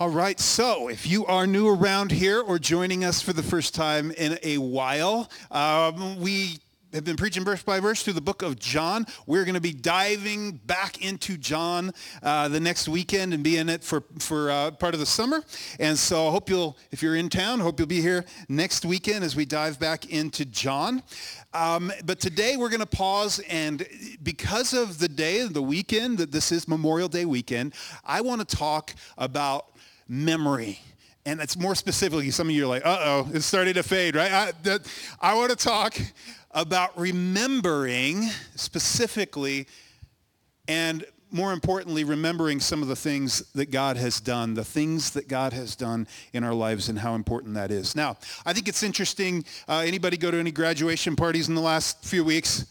All right, so if you are new around here or joining us for the first time in a while, um, we have been preaching verse by verse through the book of John. We're going to be diving back into John uh, the next weekend and be in it for, for uh, part of the summer. And so I hope you'll, if you're in town, hope you'll be here next weekend as we dive back into John. Um, but today we're going to pause and because of the day, the weekend, that this is Memorial Day weekend, I want to talk about memory and it's more specifically, some of you are like, uh-oh, it's starting to fade, right? I, that, I want to talk about remembering specifically and more importantly, remembering some of the things that God has done, the things that God has done in our lives and how important that is. Now, I think it's interesting. Uh, anybody go to any graduation parties in the last few weeks?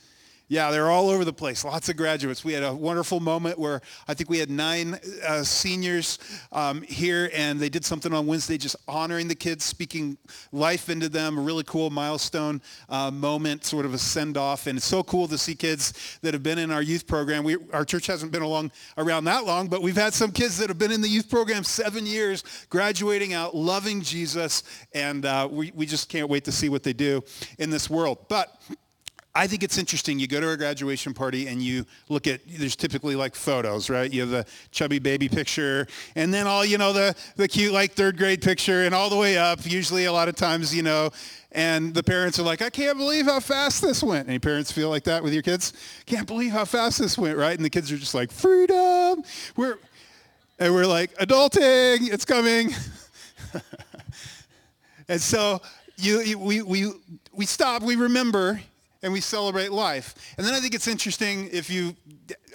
Yeah, they're all over the place. Lots of graduates. We had a wonderful moment where I think we had nine uh, seniors um, here, and they did something on Wednesday, just honoring the kids, speaking life into them. A really cool milestone uh, moment, sort of a send off, and it's so cool to see kids that have been in our youth program. We, our church hasn't been along around that long, but we've had some kids that have been in the youth program seven years, graduating out, loving Jesus, and uh, we we just can't wait to see what they do in this world. But I think it's interesting. You go to a graduation party and you look at, there's typically like photos, right? You have the chubby baby picture and then all, you know, the, the cute like third grade picture and all the way up, usually a lot of times, you know, and the parents are like, I can't believe how fast this went. Any parents feel like that with your kids? Can't believe how fast this went, right? And the kids are just like, freedom. We're, and we're like, adulting, it's coming. and so you, you, we, we, we stop, we remember, and we celebrate life. And then I think it's interesting if you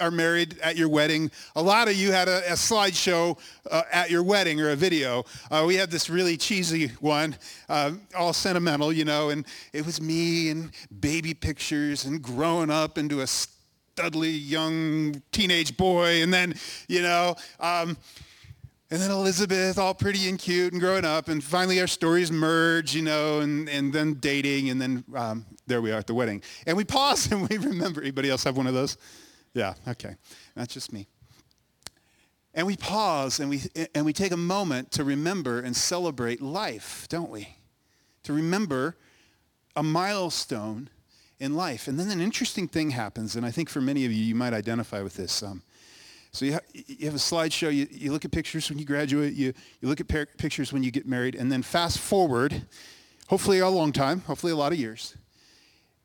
are married at your wedding. A lot of you had a, a slideshow uh, at your wedding or a video. Uh, we had this really cheesy one, uh, all sentimental, you know, and it was me and baby pictures and growing up into a studly young teenage boy. And then, you know, um, and then Elizabeth, all pretty and cute and growing up, and finally our stories merge, you know, and, and then dating, and then um, there we are at the wedding. And we pause and we remember. Anybody else have one of those? Yeah, okay. That's just me. And we pause and we, and we take a moment to remember and celebrate life, don't we? To remember a milestone in life. And then an interesting thing happens, and I think for many of you, you might identify with this. Um, so you, ha- you have a slideshow, you, you look at pictures when you graduate, you, you look at par- pictures when you get married, and then fast forward, hopefully a long time, hopefully a lot of years,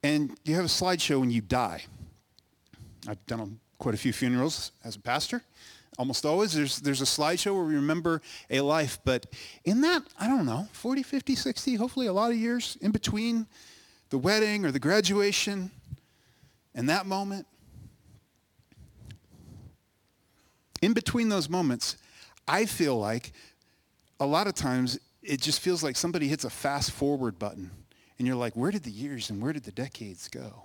and you have a slideshow when you die. I've done quite a few funerals as a pastor. Almost always there's, there's a slideshow where we remember a life, but in that, I don't know, 40, 50, 60, hopefully a lot of years in between the wedding or the graduation and that moment, in between those moments, I feel like a lot of times it just feels like somebody hits a fast forward button and you're like, where did the years and where did the decades go?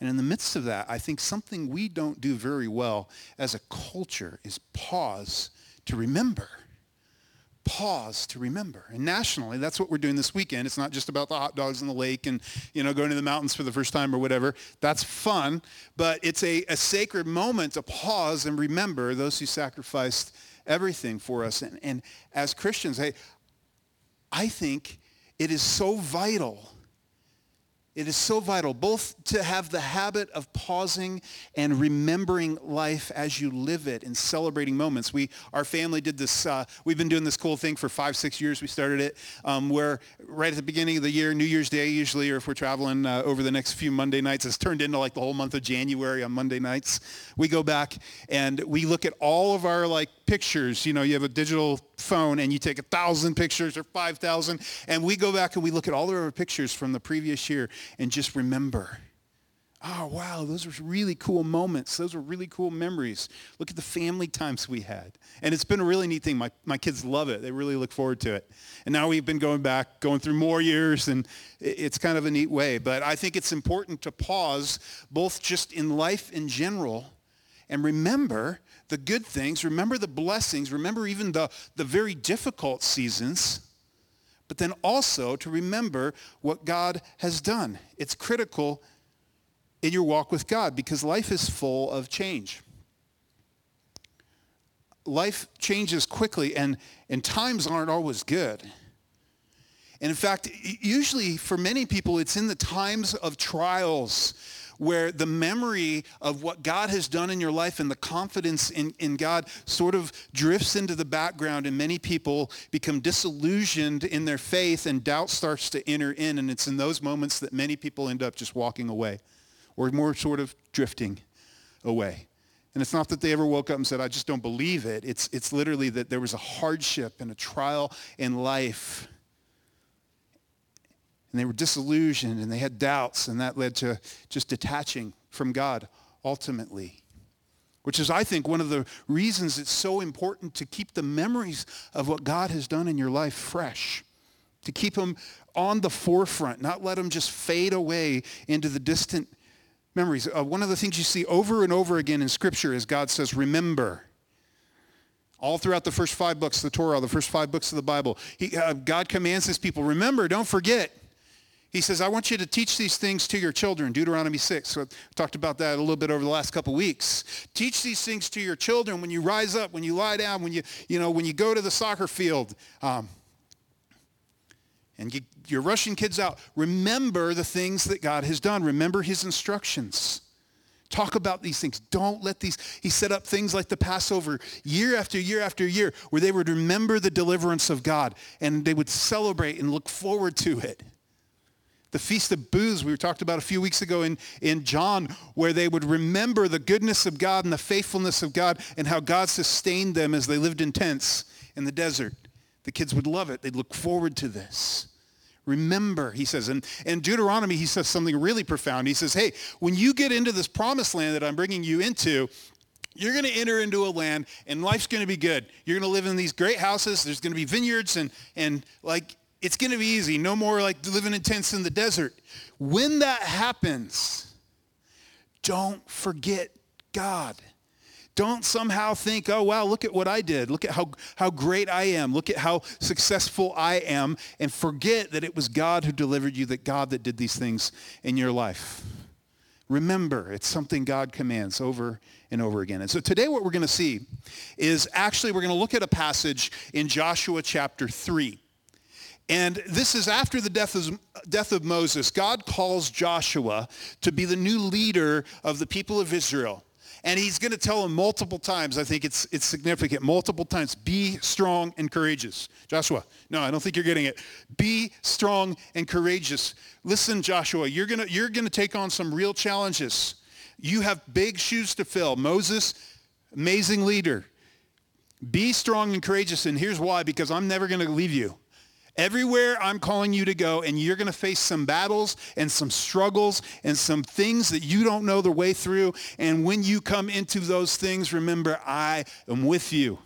And in the midst of that, I think something we don't do very well as a culture is pause to remember pause to remember. And nationally, that's what we're doing this weekend. It's not just about the hot dogs in the lake and, you know, going to the mountains for the first time or whatever. That's fun, but it's a, a sacred moment to pause and remember those who sacrificed everything for us. And, and as Christians, hey, I think it is so vital it is so vital both to have the habit of pausing and remembering life as you live it and celebrating moments. We, our family did this, uh, we've been doing this cool thing for five, six years. We started it um, where right at the beginning of the year, New Year's Day usually, or if we're traveling uh, over the next few Monday nights, it's turned into like the whole month of January on Monday nights. We go back and we look at all of our like pictures. You know, you have a digital phone and you take a thousand pictures or 5,000 and we go back and we look at all of our pictures from the previous year and just remember. Oh, wow, those were really cool moments. Those were really cool memories. Look at the family times we had. And it's been a really neat thing. My, my kids love it. They really look forward to it. And now we've been going back, going through more years, and it's kind of a neat way. But I think it's important to pause, both just in life in general, and remember the good things, remember the blessings, remember even the, the very difficult seasons, but then also to remember what God has done. It's critical in your walk with God because life is full of change. life changes quickly and, and times aren't always good. And in fact, usually for many people, it's in the times of trials where the memory of what God has done in your life and the confidence in, in God sort of drifts into the background and many people become disillusioned in their faith and doubt starts to enter in. And it's in those moments that many people end up just walking away or more sort of drifting away. And it's not that they ever woke up and said, I just don't believe it. It's, it's literally that there was a hardship and a trial in life. And they were disillusioned and they had doubts, and that led to just detaching from God ultimately. Which is, I think, one of the reasons it's so important to keep the memories of what God has done in your life fresh, to keep them on the forefront, not let them just fade away into the distant memories. Uh, one of the things you see over and over again in Scripture is God says, remember. All throughout the first five books of the Torah, the first five books of the Bible, he, uh, God commands his people, remember, don't forget. He says, I want you to teach these things to your children, Deuteronomy 6. So I talked about that a little bit over the last couple weeks. Teach these things to your children when you rise up, when you lie down, when you, you, know, when you go to the soccer field. Um, and you, you're rushing kids out. Remember the things that God has done. Remember his instructions. Talk about these things. Don't let these, he set up things like the Passover year after year after year where they would remember the deliverance of God and they would celebrate and look forward to it. The Feast of Booths we talked about a few weeks ago in, in John where they would remember the goodness of God and the faithfulness of God and how God sustained them as they lived in tents in the desert. The kids would love it. They'd look forward to this. Remember, he says. And in Deuteronomy, he says something really profound. He says, hey, when you get into this promised land that I'm bringing you into, you're going to enter into a land and life's going to be good. You're going to live in these great houses. There's going to be vineyards and, and like it's going to be easy. No more like living in tents in the desert. When that happens, don't forget God. Don't somehow think, oh, wow, look at what I did. Look at how, how great I am. Look at how successful I am. And forget that it was God who delivered you, that God that did these things in your life. Remember, it's something God commands over and over again. And so today what we're going to see is actually we're going to look at a passage in Joshua chapter 3. And this is after the death of, death of Moses. God calls Joshua to be the new leader of the people of Israel. And he's going to tell him multiple times, I think it's, it's significant, multiple times, be strong and courageous. Joshua, no, I don't think you're getting it. Be strong and courageous. Listen, Joshua, you're going you're going to take on some real challenges. You have big shoes to fill. Moses, amazing leader. Be strong and courageous. And here's why, because I'm never going to leave you. Everywhere I'm calling you to go, and you're going to face some battles and some struggles and some things that you don't know the way through. And when you come into those things, remember, I am with you.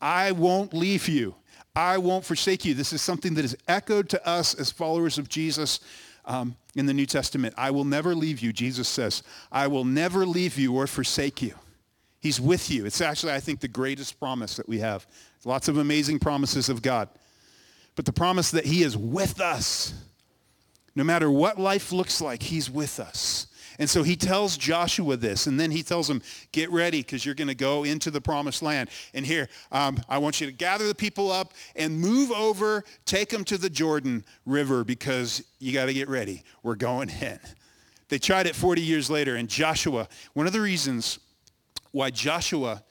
I won't leave you. I won't forsake you. This is something that is echoed to us as followers of Jesus um, in the New Testament. I will never leave you, Jesus says. I will never leave you or forsake you. He's with you. It's actually, I think, the greatest promise that we have. Lots of amazing promises of God but the promise that he is with us. No matter what life looks like, he's with us. And so he tells Joshua this, and then he tells him, get ready because you're going to go into the promised land. And here, um, I want you to gather the people up and move over, take them to the Jordan River because you got to get ready. We're going in. They tried it 40 years later, and Joshua, one of the reasons why Joshua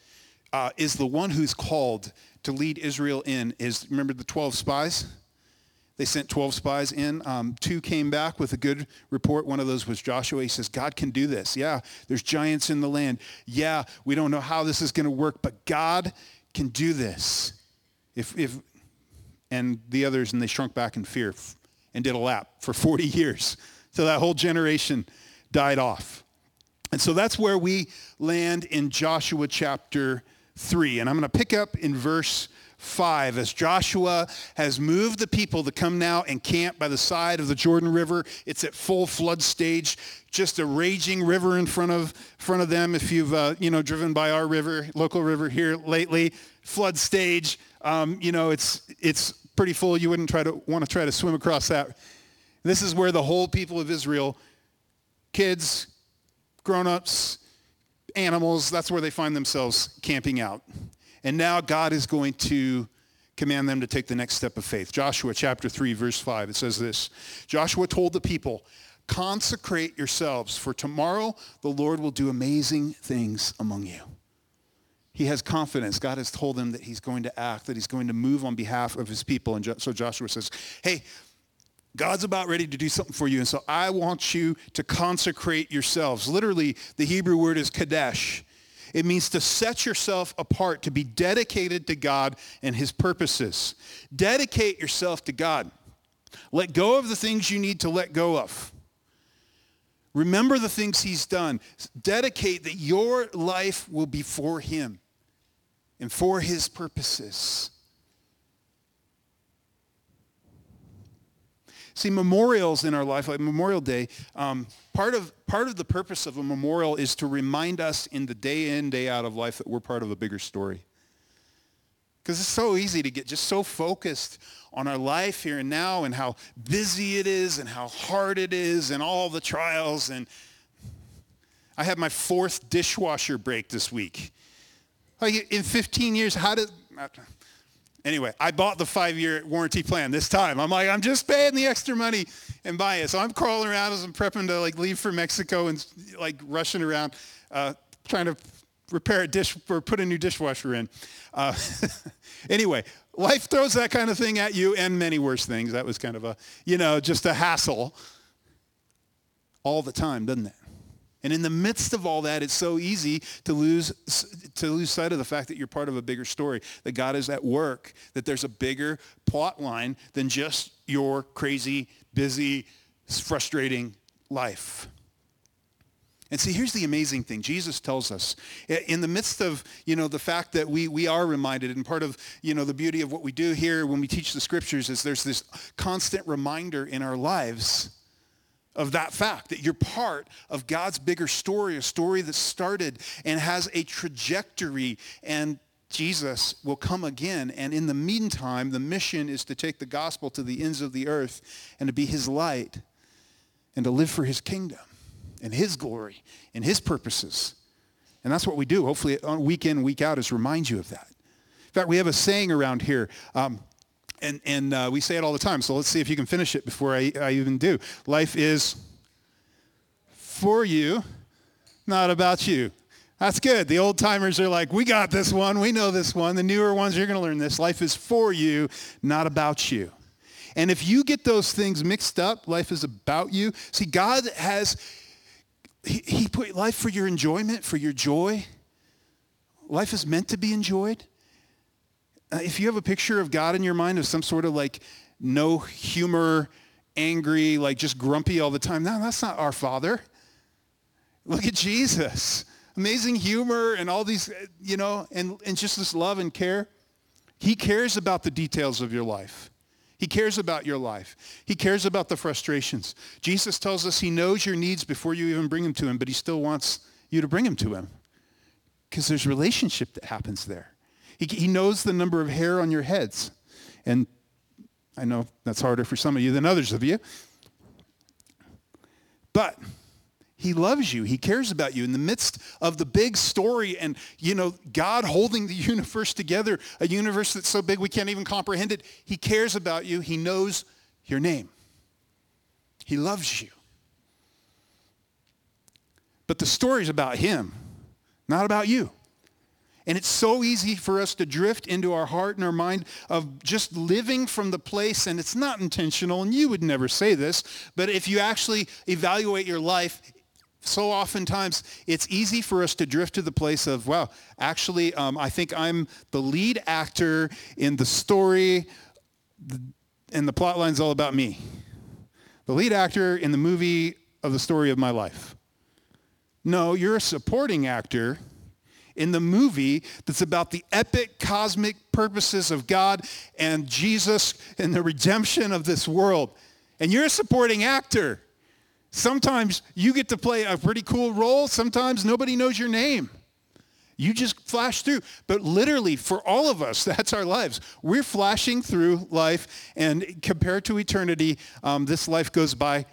uh, is the one who's called to lead Israel in is, remember the 12 spies? They sent 12 spies in. Um, two came back with a good report. One of those was Joshua. He says, God can do this. Yeah, there's giants in the land. Yeah, we don't know how this is going to work, but God can do this. If, if, and the others, and they shrunk back in fear and did a lap for 40 years. So that whole generation died off. And so that's where we land in Joshua chapter 3. And I'm going to pick up in verse 5 as Joshua has moved the people to come now and camp by the side of the Jordan River. It's at full flood stage, just a raging river in front of front of them. If you've uh, you know driven by our river, local river here lately, flood stage. Um, you know it's it's pretty full. You wouldn't try to want to try to swim across that. This is where the whole people of Israel, kids, grown-ups, animals, that's where they find themselves camping out. And now God is going to command them to take the next step of faith. Joshua chapter 3, verse 5, it says this Joshua told the people, Consecrate yourselves, for tomorrow the Lord will do amazing things among you. He has confidence. God has told him that he's going to act, that he's going to move on behalf of his people. And so Joshua says, Hey, God's about ready to do something for you. And so I want you to consecrate yourselves. Literally, the Hebrew word is kadesh. It means to set yourself apart, to be dedicated to God and his purposes. Dedicate yourself to God. Let go of the things you need to let go of. Remember the things he's done. Dedicate that your life will be for him and for his purposes. See, memorials in our life, like Memorial Day, um, part, of, part of the purpose of a memorial is to remind us in the day in, day out of life that we're part of a bigger story. Because it's so easy to get just so focused on our life here and now and how busy it is and how hard it is and all the trials. And I had my fourth dishwasher break this week. Like in 15 years, how did, Anyway, I bought the five-year warranty plan this time. I'm like, I'm just paying the extra money and buy it. So I'm crawling around as I'm prepping to like leave for Mexico and like rushing around, uh, trying to repair a dish or put a new dishwasher in. Uh, anyway, life throws that kind of thing at you and many worse things. That was kind of a, you know, just a hassle all the time, doesn't it? And in the midst of all that, it's so easy to lose, to lose sight of the fact that you're part of a bigger story, that God is at work, that there's a bigger plot line than just your crazy, busy, frustrating life. And see, here's the amazing thing. Jesus tells us, in the midst of, you know, the fact that we, we are reminded, and part of, you know, the beauty of what we do here when we teach the scriptures is there's this constant reminder in our lives of that fact that you're part of God's bigger story, a story that started and has a trajectory and Jesus will come again. And in the meantime, the mission is to take the gospel to the ends of the earth and to be his light and to live for his kingdom and his glory and his purposes. And that's what we do. Hopefully, week in, week out, is remind you of that. In fact, we have a saying around here. Um, and, and uh, we say it all the time. So let's see if you can finish it before I, I even do. Life is for you, not about you. That's good. The old timers are like, we got this one. We know this one. The newer ones, you're going to learn this. Life is for you, not about you. And if you get those things mixed up, life is about you. See, God has, he, he put life for your enjoyment, for your joy. Life is meant to be enjoyed. Uh, if you have a picture of God in your mind of some sort of like no humor, angry, like just grumpy all the time, no, that's not our Father. Look at Jesus. Amazing humor and all these, uh, you know, and, and just this love and care. He cares about the details of your life. He cares about your life. He cares about the frustrations. Jesus tells us he knows your needs before you even bring them to him, but he still wants you to bring them to him because there's relationship that happens there. He, he knows the number of hair on your heads. And I know that's harder for some of you than others of you. But he loves you. He cares about you in the midst of the big story and, you know, God holding the universe together, a universe that's so big we can't even comprehend it. He cares about you. He knows your name. He loves you. But the story is about him, not about you. And it's so easy for us to drift into our heart and our mind of just living from the place, and it's not intentional, and you would never say this, but if you actually evaluate your life, so oftentimes it's easy for us to drift to the place of, wow, actually, um, I think I'm the lead actor in the story, and the plot line's all about me. The lead actor in the movie of the story of my life. No, you're a supporting actor in the movie that's about the epic cosmic purposes of God and Jesus and the redemption of this world. And you're a supporting actor. Sometimes you get to play a pretty cool role. Sometimes nobody knows your name. You just flash through. But literally, for all of us, that's our lives. We're flashing through life, and compared to eternity, um, this life goes by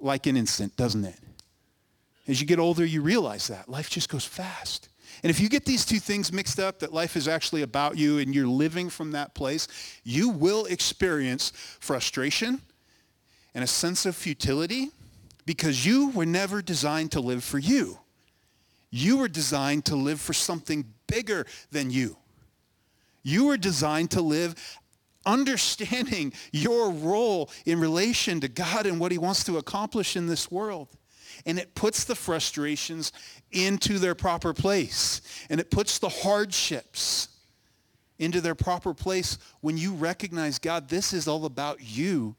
like an instant, doesn't it? As you get older, you realize that. Life just goes fast. And if you get these two things mixed up, that life is actually about you and you're living from that place, you will experience frustration and a sense of futility because you were never designed to live for you. You were designed to live for something bigger than you. You were designed to live understanding your role in relation to God and what he wants to accomplish in this world. And it puts the frustrations into their proper place. And it puts the hardships into their proper place when you recognize, God, this is all about you,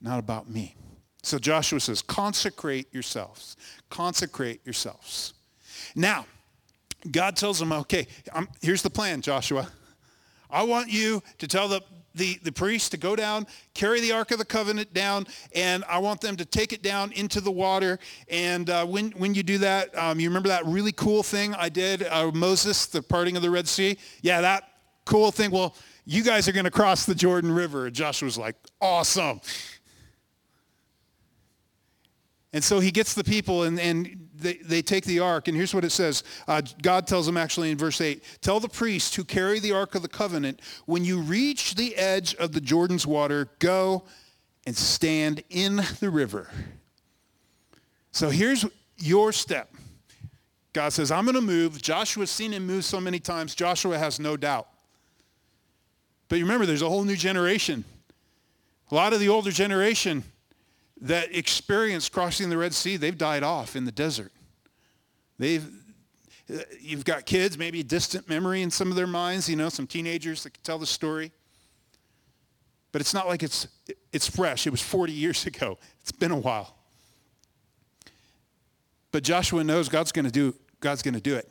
not about me. So Joshua says, consecrate yourselves. Consecrate yourselves. Now, God tells them, okay, I'm, here's the plan, Joshua. I want you to tell the, the, the priest to go down, carry the Ark of the Covenant down, and I want them to take it down into the water. And uh, when, when you do that, um, you remember that really cool thing I did, uh, Moses, the parting of the Red Sea? Yeah, that cool thing. Well, you guys are going to cross the Jordan River. Joshua's like, awesome. And so he gets the people and, and they, they take the ark. And here's what it says. Uh, God tells them actually in verse 8, tell the priests who carry the ark of the covenant, when you reach the edge of the Jordan's water, go and stand in the river. So here's your step. God says, I'm going to move. Joshua's seen him move so many times. Joshua has no doubt. But you remember, there's a whole new generation. A lot of the older generation that experienced crossing the Red Sea, they've died off in the desert. They've, you've got kids, maybe distant memory in some of their minds, you know, some teenagers that can tell the story. But it's not like it's, it's fresh. It was 40 years ago. It's been a while. But Joshua knows God's going to do, God's going to do it.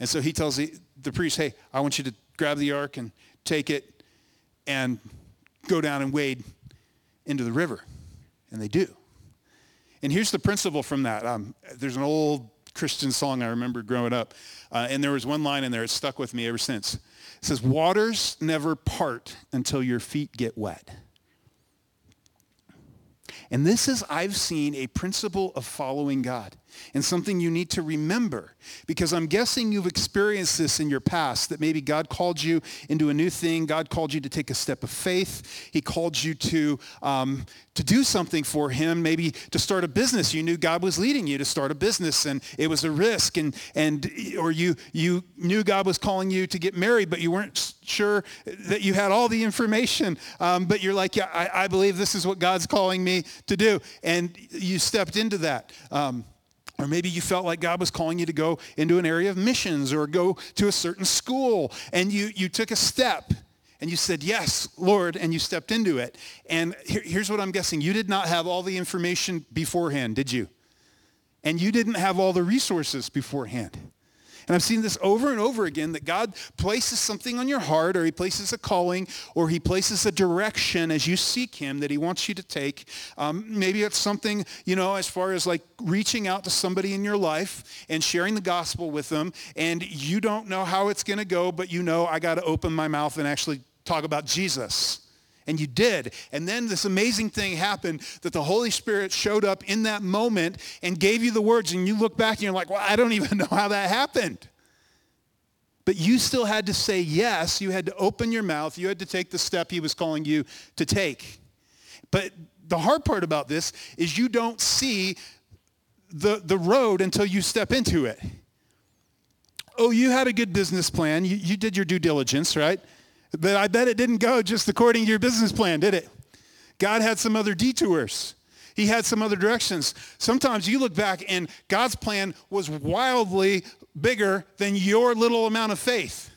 And so he tells the, the priest, hey, I want you to grab the ark and take it and go down and wade into the river. And they do. And here's the principle from that. Um, there's an old Christian song I remember growing up. Uh, and there was one line in there, it's stuck with me ever since. It says, waters never part until your feet get wet. And this is, I've seen, a principle of following God and something you need to remember because I'm guessing you've experienced this in your past that maybe God called you into a new thing. God called you to take a step of faith. He called you to, um, to do something for him, maybe to start a business. You knew God was leading you to start a business and it was a risk and, and or you, you knew God was calling you to get married, but you weren't sure that you had all the information. Um, but you're like, yeah, I, I, believe this is what God's calling me to do. And you stepped into that. Um, or maybe you felt like God was calling you to go into an area of missions or go to a certain school and you, you took a step and you said, yes, Lord, and you stepped into it. And here, here's what I'm guessing. You did not have all the information beforehand, did you? And you didn't have all the resources beforehand. And I've seen this over and over again that God places something on your heart or he places a calling or he places a direction as you seek him that he wants you to take. Um, maybe it's something, you know, as far as like reaching out to somebody in your life and sharing the gospel with them and you don't know how it's going to go, but you know I got to open my mouth and actually talk about Jesus. And you did. And then this amazing thing happened that the Holy Spirit showed up in that moment and gave you the words. And you look back and you're like, well, I don't even know how that happened. But you still had to say yes. You had to open your mouth. You had to take the step he was calling you to take. But the hard part about this is you don't see the, the road until you step into it. Oh, you had a good business plan. You, you did your due diligence, right? But I bet it didn't go just according to your business plan, did it? God had some other detours. He had some other directions. Sometimes you look back and God's plan was wildly bigger than your little amount of faith.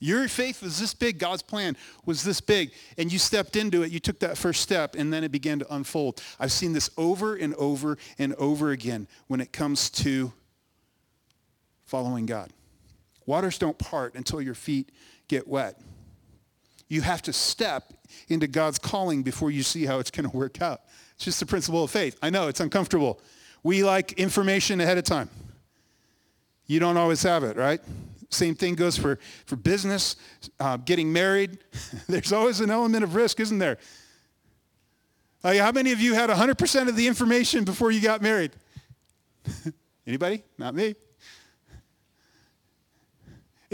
Your faith was this big, God's plan was this big, and you stepped into it, you took that first step, and then it began to unfold. I've seen this over and over and over again when it comes to following God. Waters don't part until your feet get wet. You have to step into God's calling before you see how it's going to work out. It's just the principle of faith. I know it's uncomfortable. We like information ahead of time. You don't always have it, right? Same thing goes for, for business, uh, getting married. There's always an element of risk, isn't there? Like, how many of you had 100% of the information before you got married? Anybody? Not me.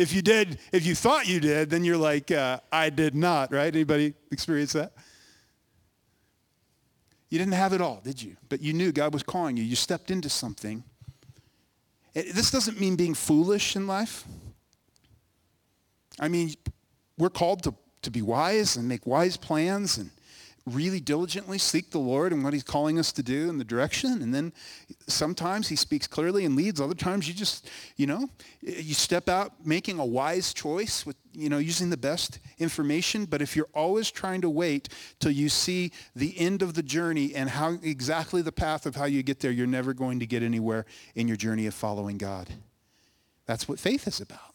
If you did, if you thought you did, then you're like, uh, I did not, right? Anybody experience that? You didn't have it all, did you? But you knew God was calling you. You stepped into something. This doesn't mean being foolish in life. I mean, we're called to, to be wise and make wise plans and really diligently seek the Lord and what he's calling us to do in the direction. And then sometimes he speaks clearly and leads. Other times you just, you know, you step out making a wise choice with, you know, using the best information. But if you're always trying to wait till you see the end of the journey and how exactly the path of how you get there, you're never going to get anywhere in your journey of following God. That's what faith is about.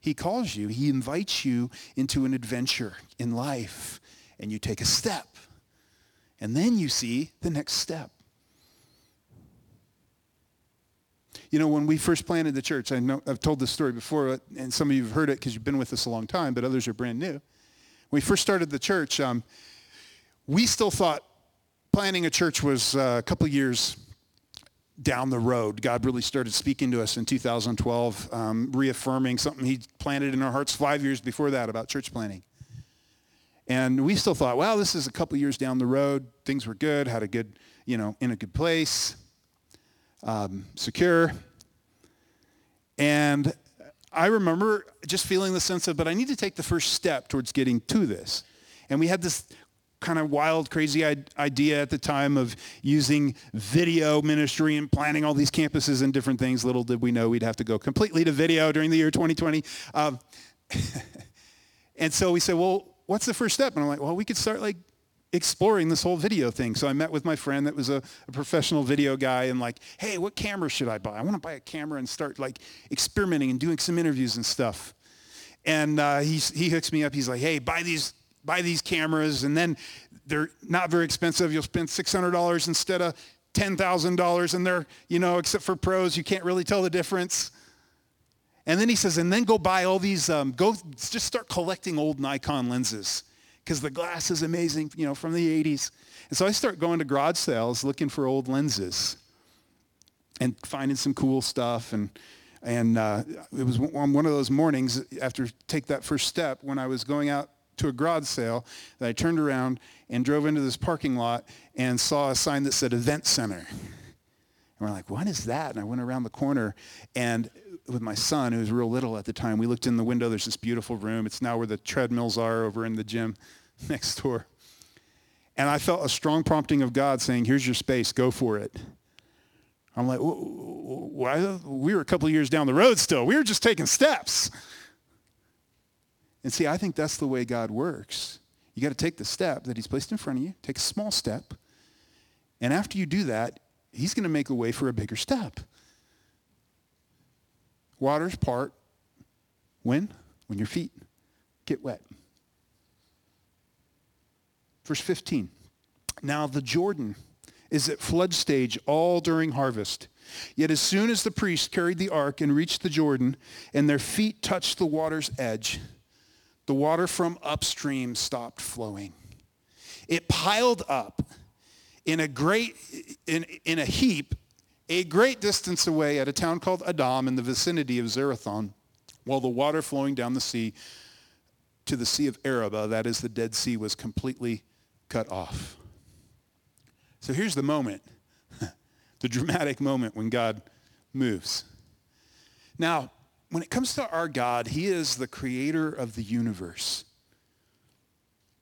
He calls you. He invites you into an adventure in life and you take a step. And then you see the next step. You know, when we first planted the church, I know I've told this story before, and some of you have heard it because you've been with us a long time, but others are brand new. When we first started the church, um, we still thought planting a church was uh, a couple years down the road. God really started speaking to us in 2012, um, reaffirming something he planted in our hearts five years before that about church planting. And we still thought, well, this is a couple years down the road. Things were good, had a good, you know, in a good place, um, secure. And I remember just feeling the sense of, but I need to take the first step towards getting to this. And we had this kind of wild, crazy idea at the time of using video ministry and planning all these campuses and different things. Little did we know we'd have to go completely to video during the year 2020. Um, and so we said, well, what's the first step? And I'm like, well, we could start like exploring this whole video thing. So I met with my friend that was a, a, professional video guy and like, hey, what camera should I buy? I want to buy a camera and start like experimenting and doing some interviews and stuff. And uh, he, he hooks me up. He's like, hey, buy these, buy these cameras and then they're not very expensive. You'll spend $600 instead of $10,000 and they're, you know, except for pros, you can't really tell the difference. And then he says, and then go buy all these, um, go just start collecting old Nikon lenses because the glass is amazing, you know, from the 80s. And so I start going to garage sales looking for old lenses and finding some cool stuff. And, and uh, it was on one of those mornings after take that first step when I was going out to a garage sale that I turned around and drove into this parking lot and saw a sign that said event center. And we're like, what is that? And I went around the corner and with my son, who was real little at the time, we looked in the window. There's this beautiful room. It's now where the treadmills are over in the gym next door. And I felt a strong prompting of God saying, here's your space. Go for it. I'm like, why? We were a couple of years down the road still. We were just taking steps. And see, I think that's the way God works. You got to take the step that he's placed in front of you, take a small step. And after you do that, he's going to make a way for a bigger step. Waters part when? When your feet get wet. Verse 15. Now the Jordan is at flood stage all during harvest. Yet as soon as the priests carried the ark and reached the Jordan and their feet touched the water's edge, the water from upstream stopped flowing. It piled up in a great, in, in a heap a great distance away at a town called Adam in the vicinity of Zarethan, while the water flowing down the sea to the Sea of Arabah, that is the Dead Sea, was completely cut off. So here's the moment, the dramatic moment when God moves. Now, when it comes to our God, he is the creator of the universe.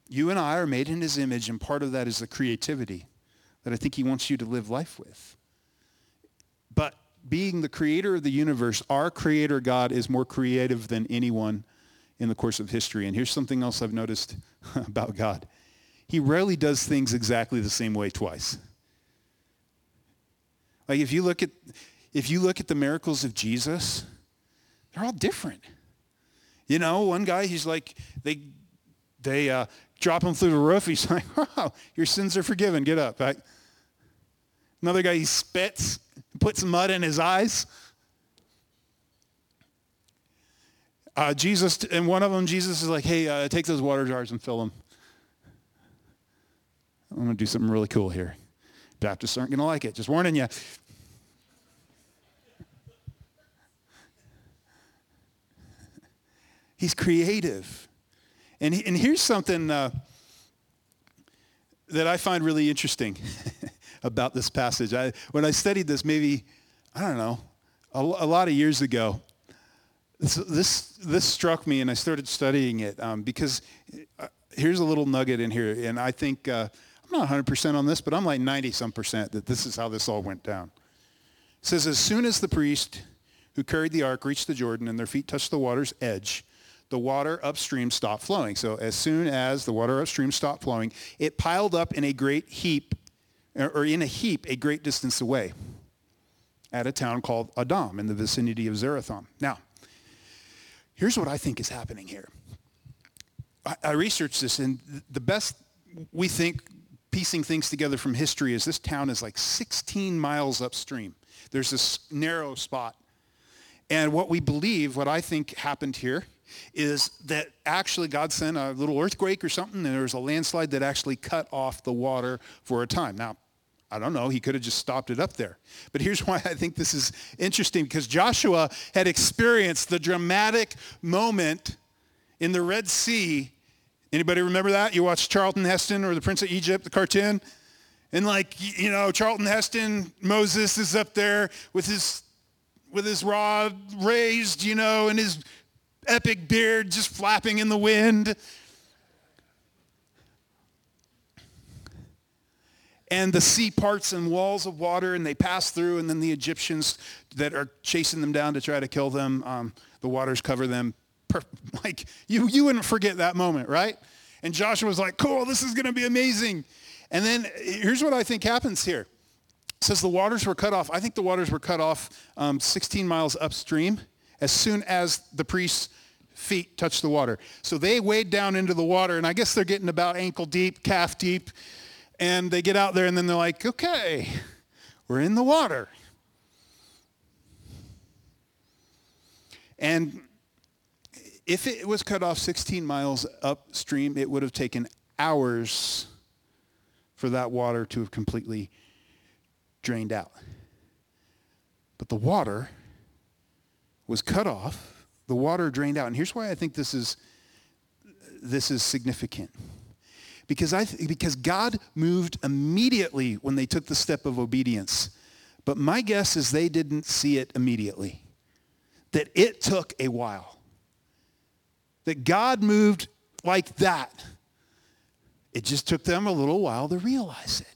You and I are made in his image, and part of that is the creativity that I think he wants you to live life with. Being the creator of the universe, our creator God is more creative than anyone in the course of history. And here's something else I've noticed about God. He rarely does things exactly the same way twice. Like if you look at if you look at the miracles of Jesus, they're all different. You know, one guy he's like they they uh, drop him through the roof. He's like, "Wow, your sins are forgiven. Get up." Another guy he spits put some mud in his eyes. Uh, Jesus, and one of them, Jesus is like, hey, uh, take those water jars and fill them. I'm going to do something really cool here. Baptists aren't going to like it. Just warning you. He's creative. And, he, and here's something uh, that I find really interesting about this passage. I, when I studied this, maybe, I don't know, a, a lot of years ago, this, this, this, struck me and I started studying it um, because uh, here's a little nugget in here. And I think, uh, I'm not 100% on this, but I'm like 90 some percent that this is how this all went down. It says, as soon as the priest who carried the ark reached the Jordan and their feet touched the water's edge, the water upstream stopped flowing. So as soon as the water upstream stopped flowing, it piled up in a great heap, or in a heap a great distance away at a town called Adam in the vicinity of Zarethan. Now, here's what I think is happening here. I, I researched this, and the best we think piecing things together from history is this town is like 16 miles upstream. There's this narrow spot. And what we believe, what I think happened here, is that actually God sent a little earthquake or something, and there was a landslide that actually cut off the water for a time. Now, I don't know. He could have just stopped it up there. But here's why I think this is interesting because Joshua had experienced the dramatic moment in the Red Sea. Anybody remember that? You watched Charlton Heston or The Prince of Egypt, the cartoon? And like, you know, Charlton Heston, Moses is up there with his with his rod raised, you know, and his epic beard just flapping in the wind. And the sea parts and walls of water and they pass through and then the egyptians that are chasing them down to try to kill them um, the waters cover them. Like you, you wouldn't forget that moment right? And joshua was like cool this is going to be amazing. And then here's what i think happens here. It says the waters were cut off. I think the waters were cut off um, 16 miles upstream as soon as the priests feet touched the water. So they wade down into the water and i guess they're getting about ankle deep calf deep and they get out there and then they're like, okay, we're in the water. And if it was cut off 16 miles upstream, it would have taken hours for that water to have completely drained out. But the water was cut off. The water drained out. And here's why I think this is, this is significant because, I, because God moved immediately when they took the step of obedience. But my guess is they didn't see it immediately, that it took a while. That God moved like that. It just took them a little while to realize it.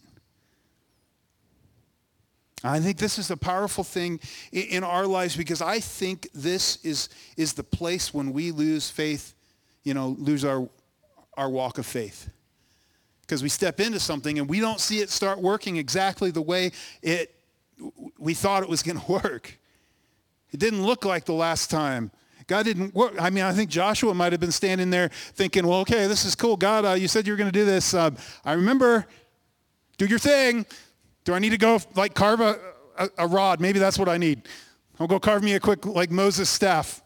I think this is a powerful thing in our lives because I think this is, is the place when we lose faith, you know, lose our, our walk of faith because we step into something and we don't see it start working exactly the way it we thought it was going to work. It didn't look like the last time. God didn't work. I mean, I think Joshua might have been standing there thinking, well, okay, this is cool. God, uh, you said you were going to do this. Um, I remember, do your thing. Do I need to go like carve a, a, a rod? Maybe that's what I need. I'll go carve me a quick like Moses staff.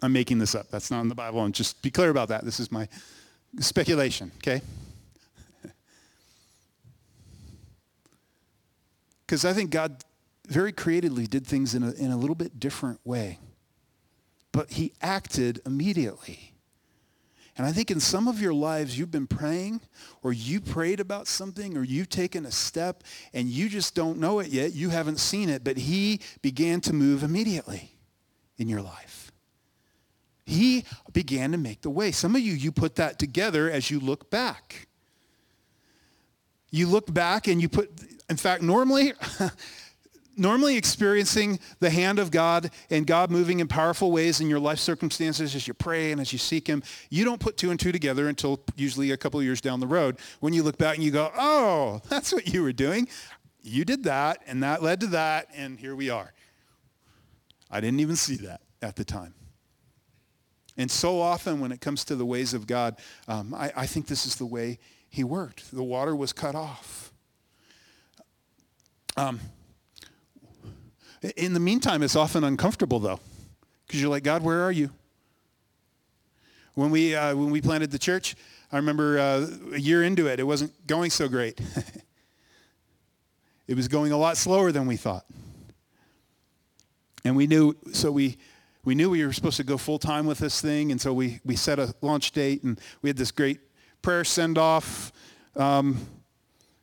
I'm making this up. That's not in the Bible. And just be clear about that. This is my speculation, okay? Because I think God very creatively did things in a, in a little bit different way. But he acted immediately. And I think in some of your lives, you've been praying or you prayed about something or you've taken a step and you just don't know it yet. You haven't seen it, but he began to move immediately in your life. He began to make the way. Some of you, you put that together as you look back. You look back and you put, in fact, normally, normally experiencing the hand of God and God moving in powerful ways in your life circumstances as you pray and as you seek him, you don't put two and two together until usually a couple years down the road when you look back and you go, oh, that's what you were doing. You did that and that led to that and here we are. I didn't even see that at the time. And so often when it comes to the ways of God, um, I, I think this is the way he worked. The water was cut off. Um, in the meantime, it's often uncomfortable though, because you're like, God, where are you? When we, uh, when we planted the church, I remember uh, a year into it, it wasn't going so great. it was going a lot slower than we thought. And we knew, so we we knew we were supposed to go full time with this thing, and so we, we set a launch date, and we had this great prayer send off. Um,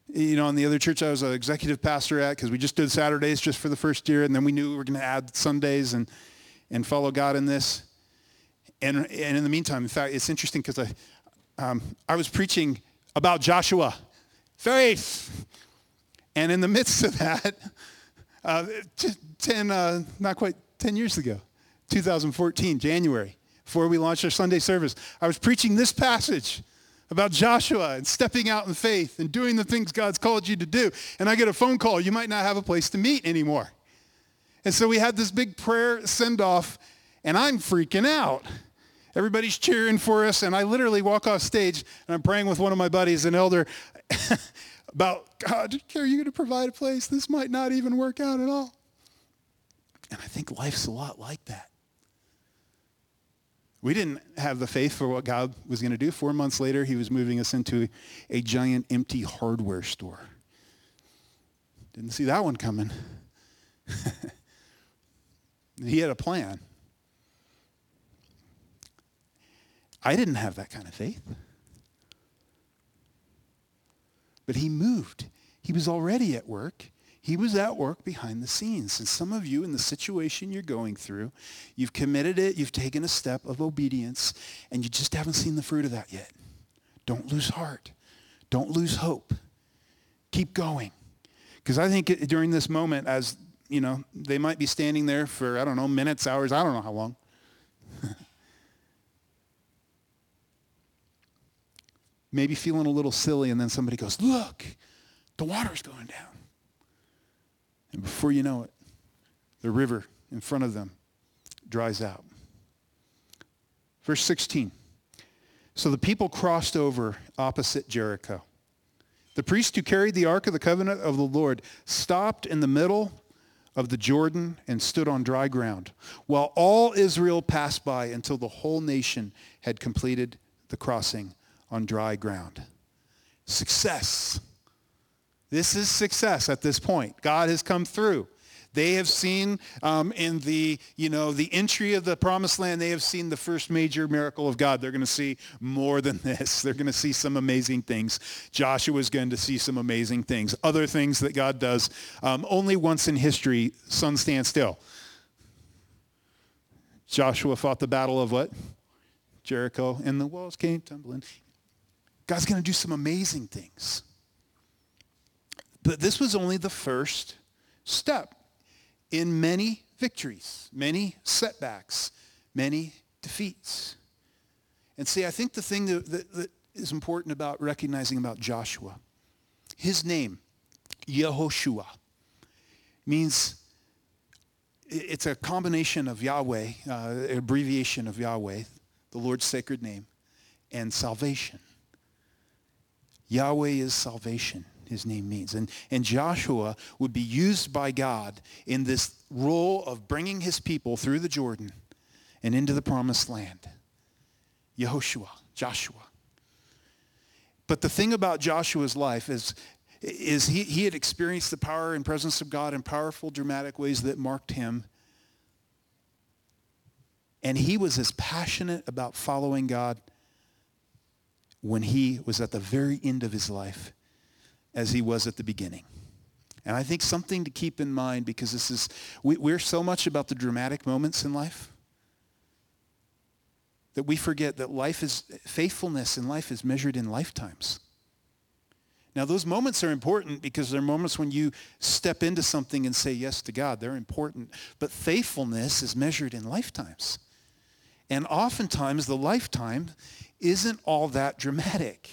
you know, in the other church I was an executive pastor at, because we just did Saturdays just for the first year, and then we knew we were going to add Sundays and, and follow God in this. And, and in the meantime, in fact, it's interesting because I, um, I was preaching about Joshua, faith. And in the midst of that, uh, 10, uh, not quite 10 years ago, 2014, January, before we launched our Sunday service, I was preaching this passage about Joshua and stepping out in faith and doing the things God's called you to do. And I get a phone call, you might not have a place to meet anymore. And so we had this big prayer send off, and I'm freaking out. Everybody's cheering for us, and I literally walk off stage and I'm praying with one of my buddies, an elder, about God, are you going to provide a place? This might not even work out at all. And I think life's a lot like that. We didn't have the faith for what God was going to do. Four months later, he was moving us into a giant empty hardware store. Didn't see that one coming. he had a plan. I didn't have that kind of faith. But he moved. He was already at work. He was at work behind the scenes. And some of you in the situation you're going through, you've committed it, you've taken a step of obedience, and you just haven't seen the fruit of that yet. Don't lose heart. Don't lose hope. Keep going. Because I think during this moment, as you know, they might be standing there for, I don't know, minutes, hours, I don't know how long. maybe feeling a little silly, and then somebody goes, Look, the water's going down. And before you know it, the river in front of them dries out. Verse 16. So the people crossed over opposite Jericho. The priest who carried the ark of the covenant of the Lord stopped in the middle of the Jordan and stood on dry ground, while all Israel passed by until the whole nation had completed the crossing on dry ground. Success. This is success at this point. God has come through. They have seen um, in the, you know, the entry of the promised land, they have seen the first major miracle of God. They're going to see more than this. They're going to see some amazing things. Joshua is going to see some amazing things. Other things that God does. Um, only once in history, sun stand still. Joshua fought the battle of what? Jericho, and the walls came tumbling. God's going to do some amazing things. But this was only the first step in many victories, many setbacks, many defeats. And see, I think the thing that, that, that is important about recognizing about Joshua, his name, Yehoshua, means it's a combination of Yahweh, uh, abbreviation of Yahweh, the Lord's sacred name, and salvation. Yahweh is salvation, his name means. And, and Joshua would be used by God in this role of bringing his people through the Jordan and into the promised land. Yehoshua, Joshua. But the thing about Joshua's life is, is he, he had experienced the power and presence of God in powerful, dramatic ways that marked him. And he was as passionate about following God when he was at the very end of his life as he was at the beginning. And I think something to keep in mind because this is, we, we're so much about the dramatic moments in life that we forget that life is, faithfulness in life is measured in lifetimes. Now, those moments are important because they're moments when you step into something and say yes to God. They're important. But faithfulness is measured in lifetimes. And oftentimes, the lifetime isn't all that dramatic.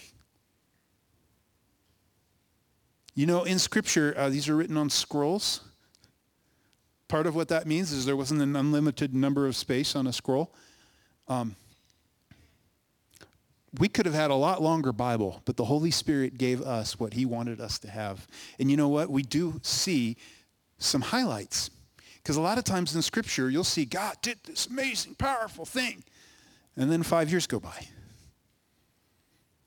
You know, in Scripture, uh, these are written on scrolls. Part of what that means is there wasn't an unlimited number of space on a scroll. Um, we could have had a lot longer Bible, but the Holy Spirit gave us what he wanted us to have. And you know what? We do see some highlights. Because a lot of times in Scripture, you'll see God did this amazing, powerful thing. And then five years go by.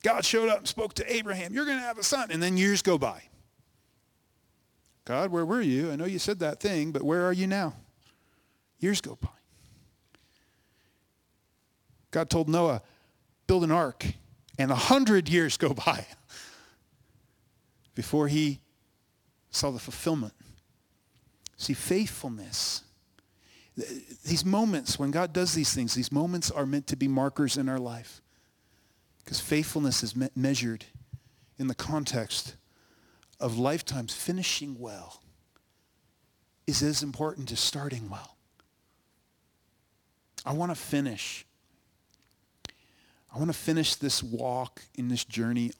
God showed up and spoke to Abraham, you're going to have a son. And then years go by. God, where were you? I know you said that thing, but where are you now? Years go by. God told Noah, build an ark, and a hundred years go by before he saw the fulfillment. See, faithfulness. These moments, when God does these things, these moments are meant to be markers in our life. Because faithfulness is me- measured in the context of lifetimes finishing well is as important as starting well. I want to finish. I want to finish this walk in this journey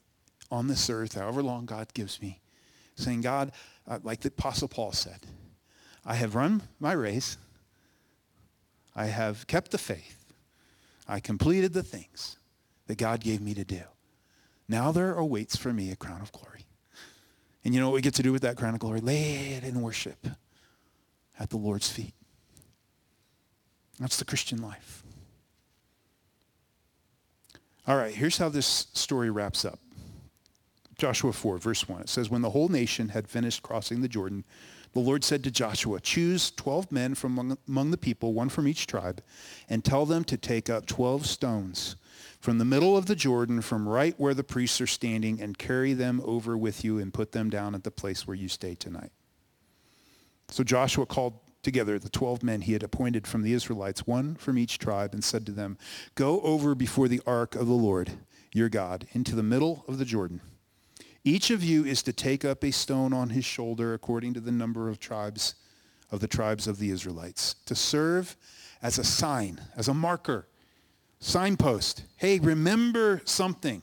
on this earth, however long God gives me, saying, God, uh, like the Apostle Paul said, I have run my race. I have kept the faith. I completed the things that God gave me to do. Now there awaits for me a crown of glory. And you know what we get to do with that crown of glory? Lay it in worship at the Lord's feet. That's the Christian life. All right, here's how this story wraps up. Joshua 4, verse 1. It says, When the whole nation had finished crossing the Jordan, the Lord said to Joshua, Choose 12 men from among, the people, one from each tribe, and tell them to take up 12 stones from the middle of the Jordan, from right where the priests are standing, and carry them over with you and put them down at the place where you stay tonight. So Joshua called together the 12 men he had appointed from the Israelites, one from each tribe, and said to them, Go over before the ark of the Lord, your God, into the middle of the Jordan. Each of you is to take up a stone on his shoulder according to the number of tribes of the tribes of the Israelites, to serve as a sign, as a marker, signpost. Hey, remember something.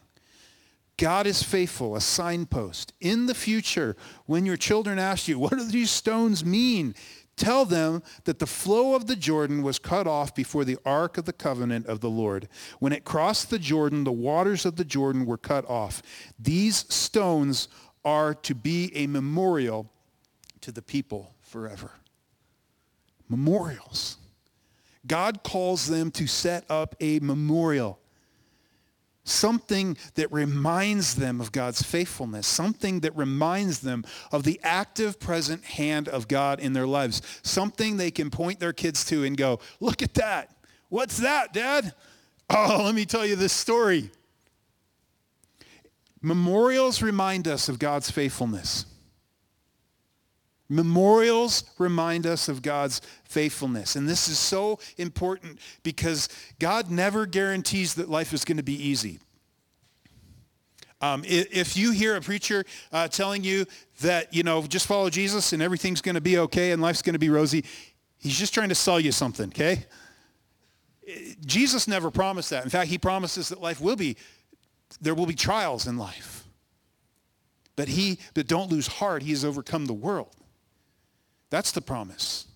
God is faithful, a signpost. In the future, when your children ask you, what do these stones mean? Tell them that the flow of the Jordan was cut off before the ark of the covenant of the Lord. When it crossed the Jordan, the waters of the Jordan were cut off. These stones are to be a memorial to the people forever. Memorials. God calls them to set up a memorial something that reminds them of God's faithfulness, something that reminds them of the active present hand of God in their lives, something they can point their kids to and go, look at that. What's that, Dad? Oh, let me tell you this story. Memorials remind us of God's faithfulness. Memorials remind us of God's faithfulness. And this is so important because God never guarantees that life is going to be easy. Um, if you hear a preacher uh, telling you that, you know, just follow Jesus and everything's going to be okay and life's going to be rosy, he's just trying to sell you something, okay? Jesus never promised that. In fact, he promises that life will be, there will be trials in life. But he, but don't lose heart. He has overcome the world. That's the promise.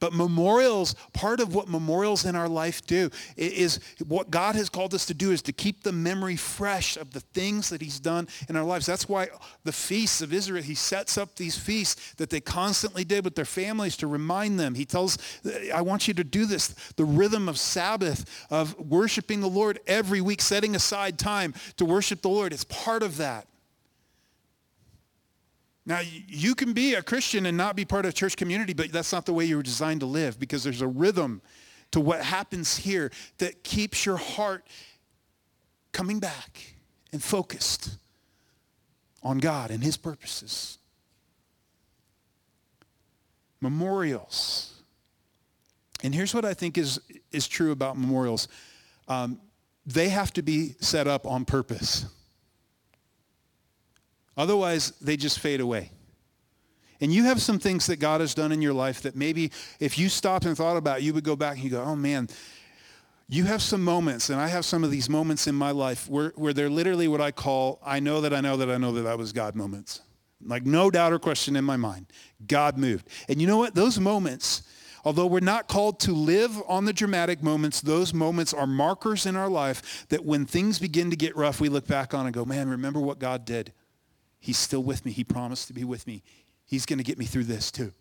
But memorials, part of what memorials in our life do is what God has called us to do is to keep the memory fresh of the things that he's done in our lives. That's why the feasts of Israel, he sets up these feasts that they constantly did with their families to remind them. He tells, I want you to do this. The rhythm of Sabbath, of worshiping the Lord every week, setting aside time to worship the Lord. It's part of that. Now, you can be a Christian and not be part of a church community, but that's not the way you were designed to live because there's a rhythm to what happens here that keeps your heart coming back and focused on God and his purposes. Memorials. And here's what I think is, is true about memorials. Um, they have to be set up on purpose. Otherwise, they just fade away. And you have some things that God has done in your life that maybe if you stopped and thought about, you would go back and you go, oh man, you have some moments, and I have some of these moments in my life where, where they're literally what I call, I know that I know that I know that that was God moments. Like no doubt or question in my mind. God moved. And you know what? Those moments, although we're not called to live on the dramatic moments, those moments are markers in our life that when things begin to get rough, we look back on and go, man, remember what God did. He's still with me. He promised to be with me. He's going to get me through this too.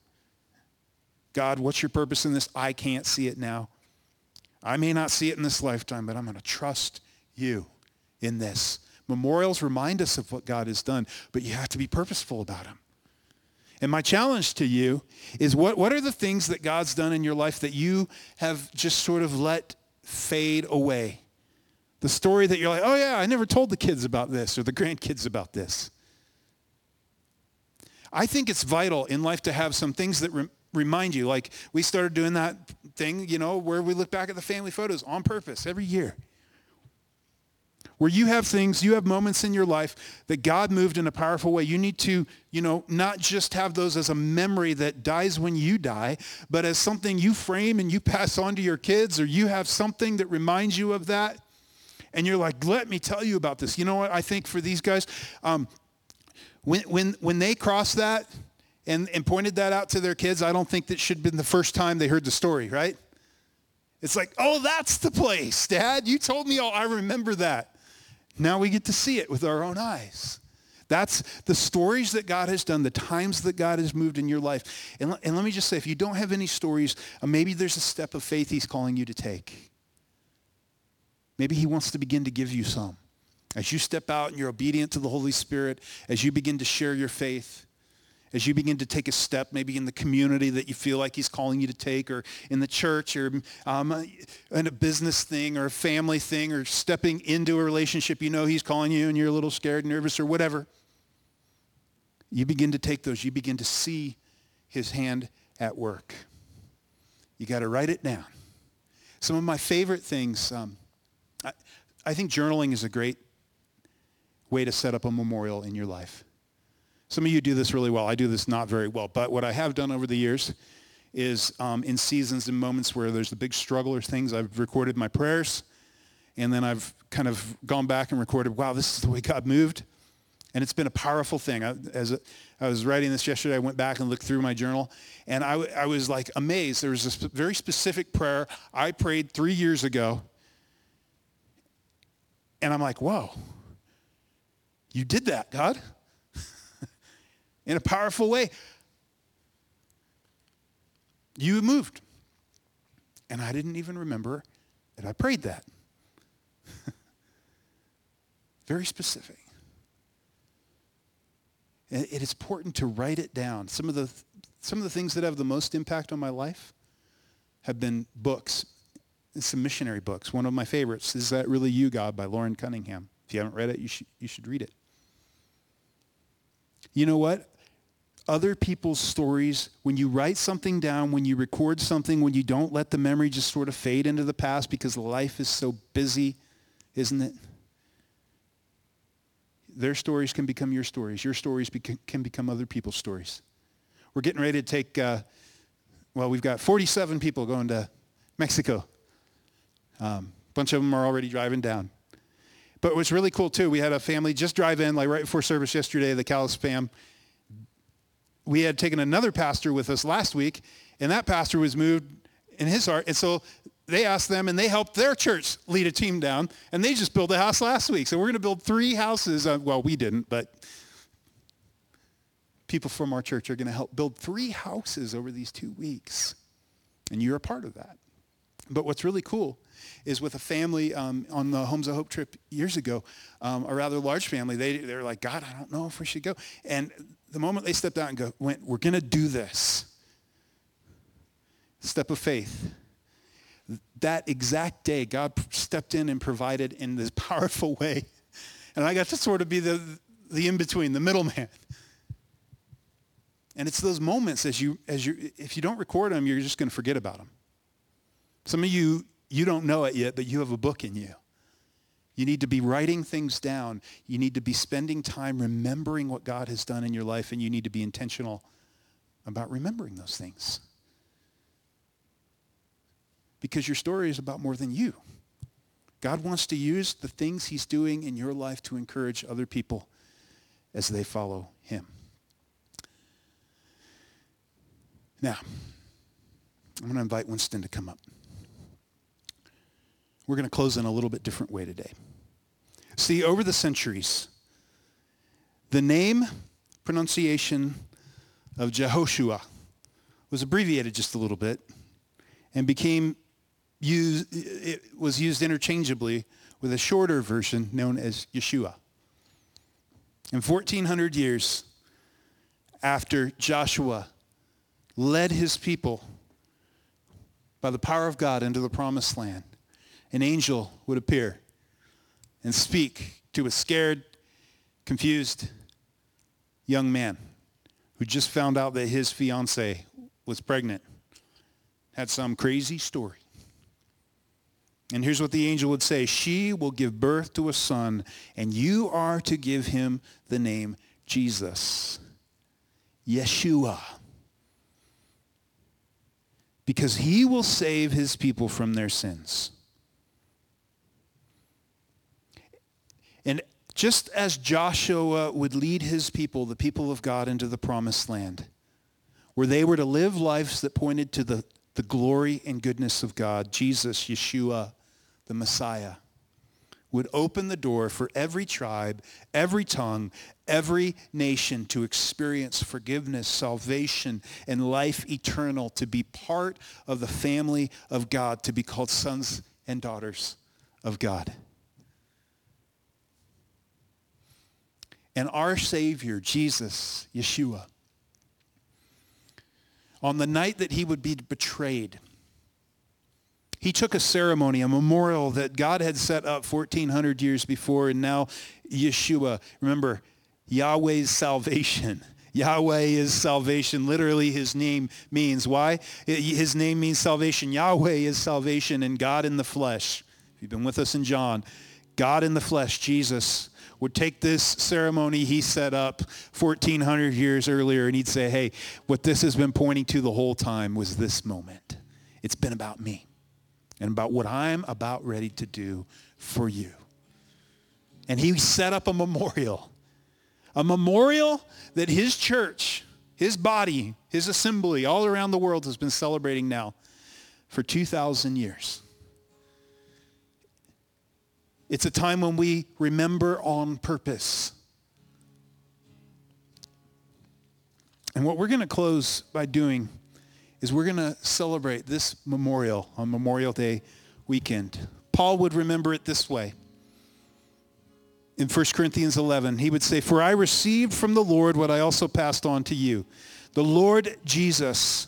God, what's your purpose in this? I can't see it now. I may not see it in this lifetime, but I'm going to trust you in this. Memorials remind us of what God has done, but you have to be purposeful about them. And my challenge to you is what, what are the things that God's done in your life that you have just sort of let fade away. The story that you're like, oh yeah, I never told the kids about this or the grandkids about this. I think it's vital in life to have some things that re- remind you. Like we started doing that thing, you know, where we look back at the family photos on purpose every year. Where you have things, you have moments in your life that God moved in a powerful way. You need to, you know, not just have those as a memory that dies when you die, but as something you frame and you pass on to your kids, or you have something that reminds you of that. And you're like, let me tell you about this. You know what? I think for these guys, um, when, when, when they crossed that and, and pointed that out to their kids, I don't think that should have been the first time they heard the story, right? It's like, oh, that's the place, Dad. You told me all. I remember that. Now we get to see it with our own eyes. That's the stories that God has done, the times that God has moved in your life. And, and let me just say, if you don't have any stories, uh, maybe there's a step of faith he's calling you to take. Maybe he wants to begin to give you some. As you step out and you're obedient to the Holy Spirit, as you begin to share your faith, as you begin to take a step maybe in the community that you feel like he's calling you to take or in the church or um, in a business thing or a family thing or stepping into a relationship you know he's calling you and you're a little scared nervous or whatever you begin to take those. You begin to see his hand at work. You got to write it down. Some of my favorite things um, I, I think journaling is a great way to set up a memorial in your life some of you do this really well. I do this not very well. But what I have done over the years is um, in seasons and moments where there's the big struggle or things, I've recorded my prayers. And then I've kind of gone back and recorded, wow, this is the way God moved. And it's been a powerful thing. I, as a, I was writing this yesterday, I went back and looked through my journal, and I, I was like amazed. There was a sp- very specific prayer I prayed three years ago, and I'm like, whoa, you did that, God in a powerful way. You moved. And I didn't even remember that I prayed that. Very specific. It is important to write it down. Some of the some of the things that have the most impact on my life have been books, some missionary books. One of my favorites is That Really You, God by Loren Cunningham. If you haven't read it, you should, you should read it. You know what? other people's stories, when you write something down, when you record something, when you don't let the memory just sort of fade into the past because life is so busy, isn't it? Their stories can become your stories. Your stories can become other people's stories. We're getting ready to take, uh, well, we've got 47 people going to Mexico. Um, a bunch of them are already driving down. But what's really cool too, we had a family just drive in, like right before service yesterday, the Callis fam we had taken another pastor with us last week, and that pastor was moved in his heart. And so they asked them, and they helped their church lead a team down, and they just built a house last week. So we're going to build three houses. Well, we didn't, but people from our church are going to help build three houses over these two weeks. And you're a part of that. But what's really cool is with a family um, on the Homes of Hope trip years ago, um, a rather large family, they, they're like, God, I don't know if we should go. And the moment they stepped out and go, went, we're going to do this, step of faith, that exact day, God stepped in and provided in this powerful way. And I got to sort of be the, the in-between, the middleman. And it's those moments as you, as you, if you don't record them, you're just going to forget about them. Some of you, you don't know it yet, but you have a book in you. You need to be writing things down. You need to be spending time remembering what God has done in your life, and you need to be intentional about remembering those things. Because your story is about more than you. God wants to use the things he's doing in your life to encourage other people as they follow him. Now, I'm going to invite Winston to come up. We're going to close in a little bit different way today. See, over the centuries, the name pronunciation of Jehoshua was abbreviated just a little bit and became used, it was used interchangeably with a shorter version known as Yeshua. In 1400 years after Joshua led his people by the power of God into the promised land, an angel would appear and speak to a scared, confused young man who just found out that his fiance was pregnant, had some crazy story. And here's what the angel would say. She will give birth to a son, and you are to give him the name Jesus. Yeshua. Because he will save his people from their sins. And just as Joshua would lead his people, the people of God, into the promised land, where they were to live lives that pointed to the, the glory and goodness of God, Jesus, Yeshua, the Messiah, would open the door for every tribe, every tongue, every nation to experience forgiveness, salvation, and life eternal, to be part of the family of God, to be called sons and daughters of God. And our Savior, Jesus, Yeshua, on the night that he would be betrayed, he took a ceremony, a memorial that God had set up 1,400 years before, and now Yeshua, remember, Yahweh's salvation. Yahweh is salvation. Literally, his name means, why? His name means salvation. Yahweh is salvation and God in the flesh. If you've been with us in John, God in the flesh, Jesus, would take this ceremony he set up 1,400 years earlier and he'd say, hey, what this has been pointing to the whole time was this moment. It's been about me and about what I'm about ready to do for you. And he set up a memorial, a memorial that his church, his body, his assembly all around the world has been celebrating now for 2,000 years. It's a time when we remember on purpose. And what we're going to close by doing is we're going to celebrate this memorial on Memorial Day weekend. Paul would remember it this way. In 1 Corinthians 11, he would say, For I received from the Lord what I also passed on to you. The Lord Jesus,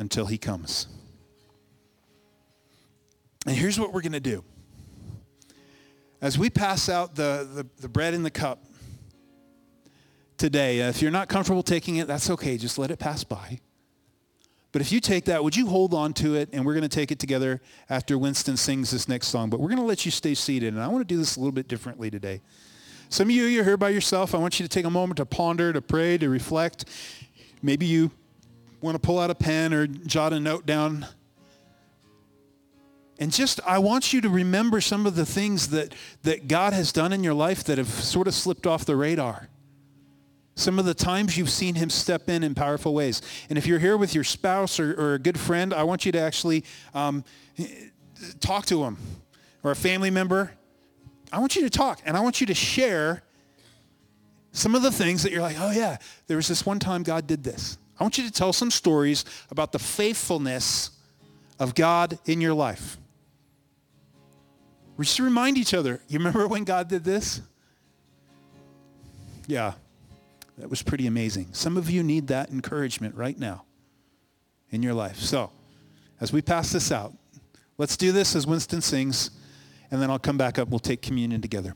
until he comes. And here's what we're going to do. As we pass out the, the, the, bread and the cup today, if you're not comfortable taking it, that's okay. Just let it pass by. But if you take that, would you hold on to it? And we're going to take it together after Winston sings this next song. But we're going to let you stay seated. And I want to do this a little bit differently today. Some of you, you're here by yourself. I want you to take a moment to ponder, to pray, to reflect. Maybe you want to pull out a pen or jot a note down. And just, I want you to remember some of the things that, that God has done in your life that have sort of slipped off the radar. Some of the times you've seen him step in in powerful ways. And if you're here with your spouse or, or a good friend, I want you to actually um, talk to him or a family member. I want you to talk and I want you to share some of the things that you're like, oh yeah, there was this one time God did this. I want you to tell some stories about the faithfulness of God in your life. We just remind each other, you remember when God did this? Yeah, that was pretty amazing. Some of you need that encouragement right now in your life. So, as we pass this out, let's do this as Winston sings, and then I'll come back up. We'll take communion together.